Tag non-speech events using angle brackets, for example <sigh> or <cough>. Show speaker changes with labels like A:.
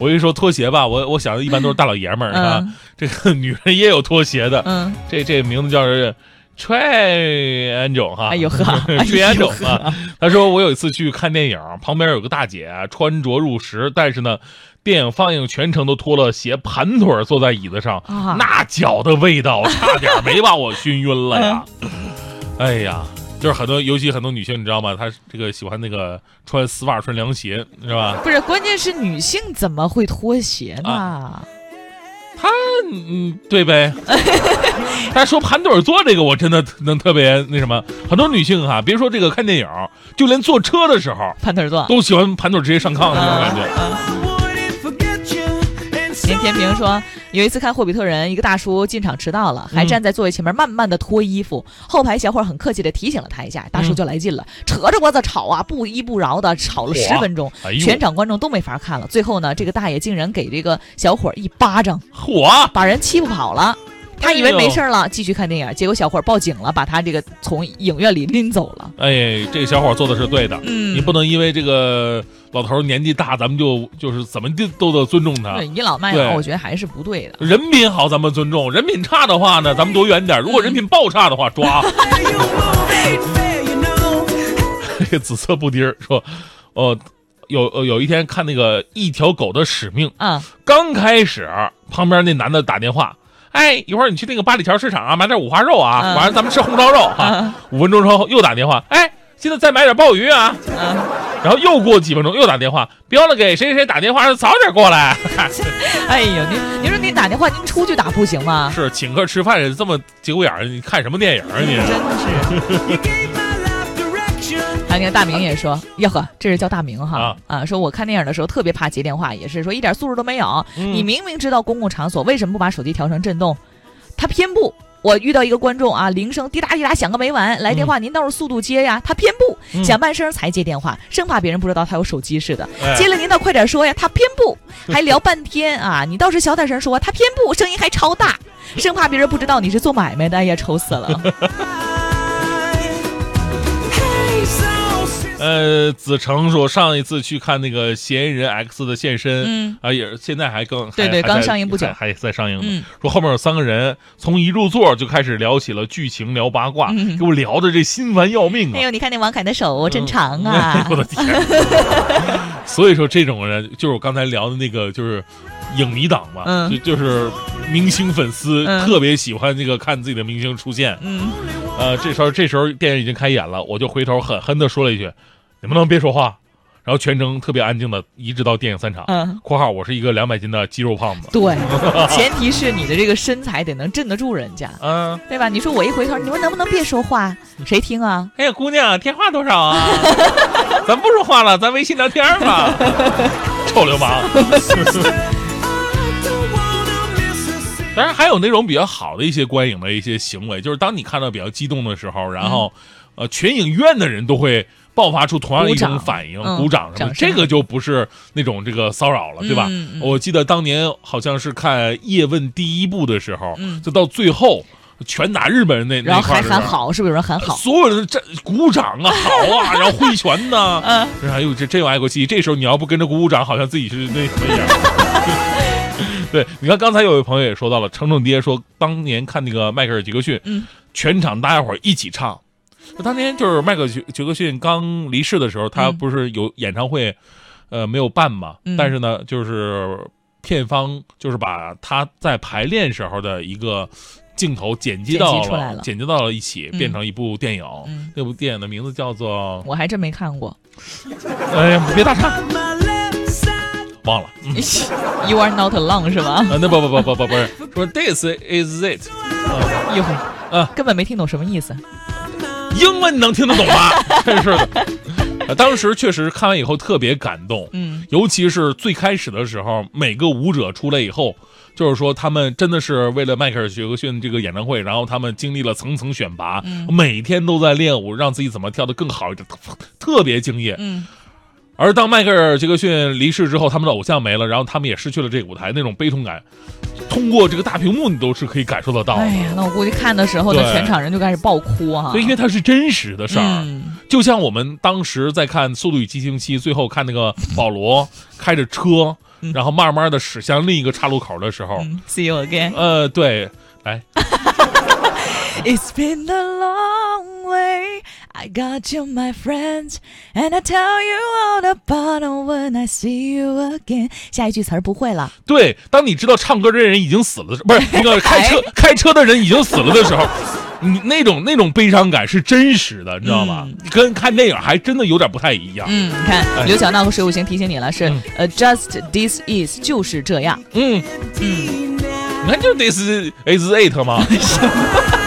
A: 我一说拖鞋吧，我我想的一般都是大老爷们儿啊
B: 嗯，
A: 这个女人也有拖鞋的，
B: 嗯，
A: 这这名字叫是 Try 安总哈，
B: 哎呦呵，<laughs> 哎
A: 追安总
B: 呦
A: 啊
B: 呵，
A: 他说我有一次去看电影，旁边有个大姐啊穿着入时，但是呢，电影放映全程都脱了鞋，盘腿坐在椅子上，
B: 啊。
A: 那脚的味道差点没把我熏晕了呀！<laughs> 哎呀，就是很多，尤其很多女性，你知道吗？她这个喜欢那个穿丝袜、穿凉鞋，是吧？
B: 不是，关键是女性怎么会脱鞋呢？
A: 啊嗯，对呗。<laughs> 但是说盘腿坐这个，我真的能特别那什么，很多女性哈，别说这个看电影，就连坐车的时候
B: 盘腿坐。
A: 都喜欢盘腿直接上炕那种感觉。
B: 嗯年天平说，有一次看《霍比特人》，一个大叔进场迟到了，还
A: 嗯
B: 站在座位前面慢慢的脱衣服。后排小伙很客气的提醒了他一下，大叔就来劲了，扯着脖子吵啊，不依不饶的吵了十分钟，
A: 哎呦，
B: 全场观众都没法看了。最后呢，这个大爷竟然给这个小伙一巴掌，
A: 火，
B: 把人欺负跑了。他以为没事了，继续看电影，结果小伙报警了，把他这个从影院里拎走了。
A: 哎，这个小伙做的是对的。
B: 嗯
A: 你不能因为这个老头儿年纪大，咱们就就是怎么地都得尊重他
B: 对。倚老卖
A: 对
B: 老，我觉得还是不对的。
A: 人品好，咱们尊重；人品差的话呢，咱们躲远点。如果人品爆差的话，抓。<laughs> 这个紫色布丁儿说，哦，有呃有一天看那个《一条狗的使命》，
B: 啊，
A: 刚开始旁边那男的打电话，哎，一会儿你去那个八里桥市场啊，买点五花肉啊，
B: 嗯
A: 晚上咱们吃红烧肉哈、
B: 嗯
A: 五分钟之后又打电话，哎，现在再买点鲍鱼啊。
B: 嗯，
A: 然后又过几分钟又打电话，标了给谁谁谁打电话，早点过来。<laughs>
B: 哎呦，您您说您打电话，您出去打不行吗？
A: 是请客吃饭这么节骨眼儿，你看什么电影啊你？
B: 真是。还有那个大明也说，哟呵，这是叫大明哈
A: 啊
B: 说我看电影的时候特别怕接电话，也是说一点素质都没有。
A: 嗯
B: 你明明知道公共场所，为什么不把手机调成震动？他偏不。我遇到一个观众啊，铃声滴答滴答响个没完，来电话您倒是速度接呀，他偏不，
A: 嗯
B: 响半声才接电话，生怕别人不知道他有手机似的。
A: 哎
B: 接了您倒快点说呀，他偏不，<laughs> 还聊半天啊，你倒是小点声说，他偏不，声音还超大，生怕别人不知道你是做买卖的，哎呀，愁死了。<laughs>
A: 呃，子成说上一次去看那个《嫌疑人 X 的现身》，
B: 嗯
A: 啊，也是现在还更
B: 对对刚上映不久
A: 还还在上映呢。
B: 嗯
A: 说后面有三个人从一入座就开始聊起了剧情，聊八卦，
B: 嗯
A: 给我聊的这心烦要命啊！
B: 哎呦，你看那王凯的手真长啊！<laughs>
A: 我的天！<laughs> 所以说这种人就是我刚才聊的那个，就是影迷党嘛，
B: 嗯
A: 就就是明星粉丝、
B: 嗯
A: 特别喜欢这个看自己的明星出现。
B: 嗯，
A: 呃，这时候这时候电影已经开演了，我就回头狠狠的说了一句：“你们能别说话？”然后全程特别安静的一直到电影散场。
B: 嗯（
A: 括号我是一个两百斤的肌肉胖子。
B: 对，前提是你的这个身材得能镇得住人家，
A: 嗯，
B: 对吧？你说我一回头，你们能不能别说话？谁听啊？
A: 哎呀，姑娘，电话多少啊？<laughs> 咱不说话了，咱微信聊天吧。臭流氓！<laughs> 当然还有那种比较好的一些观影的一些行为，就是当你看到比较激动的时候，然后、呃，全影院的人都会爆发出同样的一种反应，
B: 嗯
A: 鼓掌什么的，这个就不是那种这个骚扰了，对吧？我记得当年好像是看《叶问》第一部的时候，
B: 嗯
A: 就到最后拳打日本人那
B: 然后
A: 那块儿的时候
B: 还喊好，是不是有人喊好？
A: 所有人这鼓掌啊，好啊，然后挥拳呐、
B: 嗯，<laughs>
A: 哎呦，这真有爱国气息。这时候你要不跟着鼓鼓掌，好像自己是那什么一样。<laughs> 对，你看刚才有位朋友也说到了，程程爹说当年看那个迈克尔·杰克逊，
B: 嗯，
A: 全场大家伙儿一起唱。当年就是迈克尔·杰杰克逊刚离世的时候，他
B: 嗯
A: 不是有演唱会，呃，没有办嘛？
B: 嗯
A: 但是呢，就是片方就是把他在排练时候的一个镜头剪辑到
B: 剪辑出来了
A: 剪辑到了一起，
B: 嗯
A: 变成一部电影。
B: 嗯
A: 那部电影的名字叫做……
B: 我还真没看过。<laughs>
A: 哎呀，别大唱，忘了。嗯 <laughs>
B: You are not alone 是吧？
A: 啊，那不不不不不不是说 This is it，
B: 哟呵，
A: 啊
B: 根本没听懂什么意思。
A: 英文你能听得懂吗？<laughs> 真是的。呃当时确实看完以后特别感动，
B: 嗯
A: 尤其是最开始的时候，每个舞者出来以后，就是说他们真的是为了迈克尔·杰克逊这个演唱会，然后他们经历了层层选拔，
B: 嗯
A: 每天都在练舞，让自己怎么跳得更好一点，特特别敬业。
B: 嗯，
A: 而当迈克尔·杰克逊离世之后，他们的偶像没了，然后他们也失去了这个舞台，那种悲痛感，通过这个大屏幕你都是可以感受得到的。
B: 哎呀，那我估计看的时候，那全场人就开始爆哭啊。
A: 所以因为它是真实的事儿，
B: 嗯
A: 就像我们当时在看《速度与激情七》，最后看那个 <laughs> 保罗开着车
B: 嗯
A: 然后慢慢的驶向另一个岔路口的时候，
B: 嗯，See you again。
A: 呃，对，来，<laughs>
B: It's been a long way. I got you, my friends, and I tell you all about it when I see you again. 下一句词儿不会了，
A: 对，当你知道唱歌这人已经死了，不是 <laughs> 那个开车开车的人已经死了的时候，<laughs> 你那种那种悲伤感是真实的，你知道吗？跟看电影还真的有点不太一样。
B: 嗯，你看
A: 哎
B: 刘小闹和水五行提醒你了，是
A: 嗯
B: 呃，just this is 就是这样。
A: 嗯，你看就 this is it 吗？<laughs>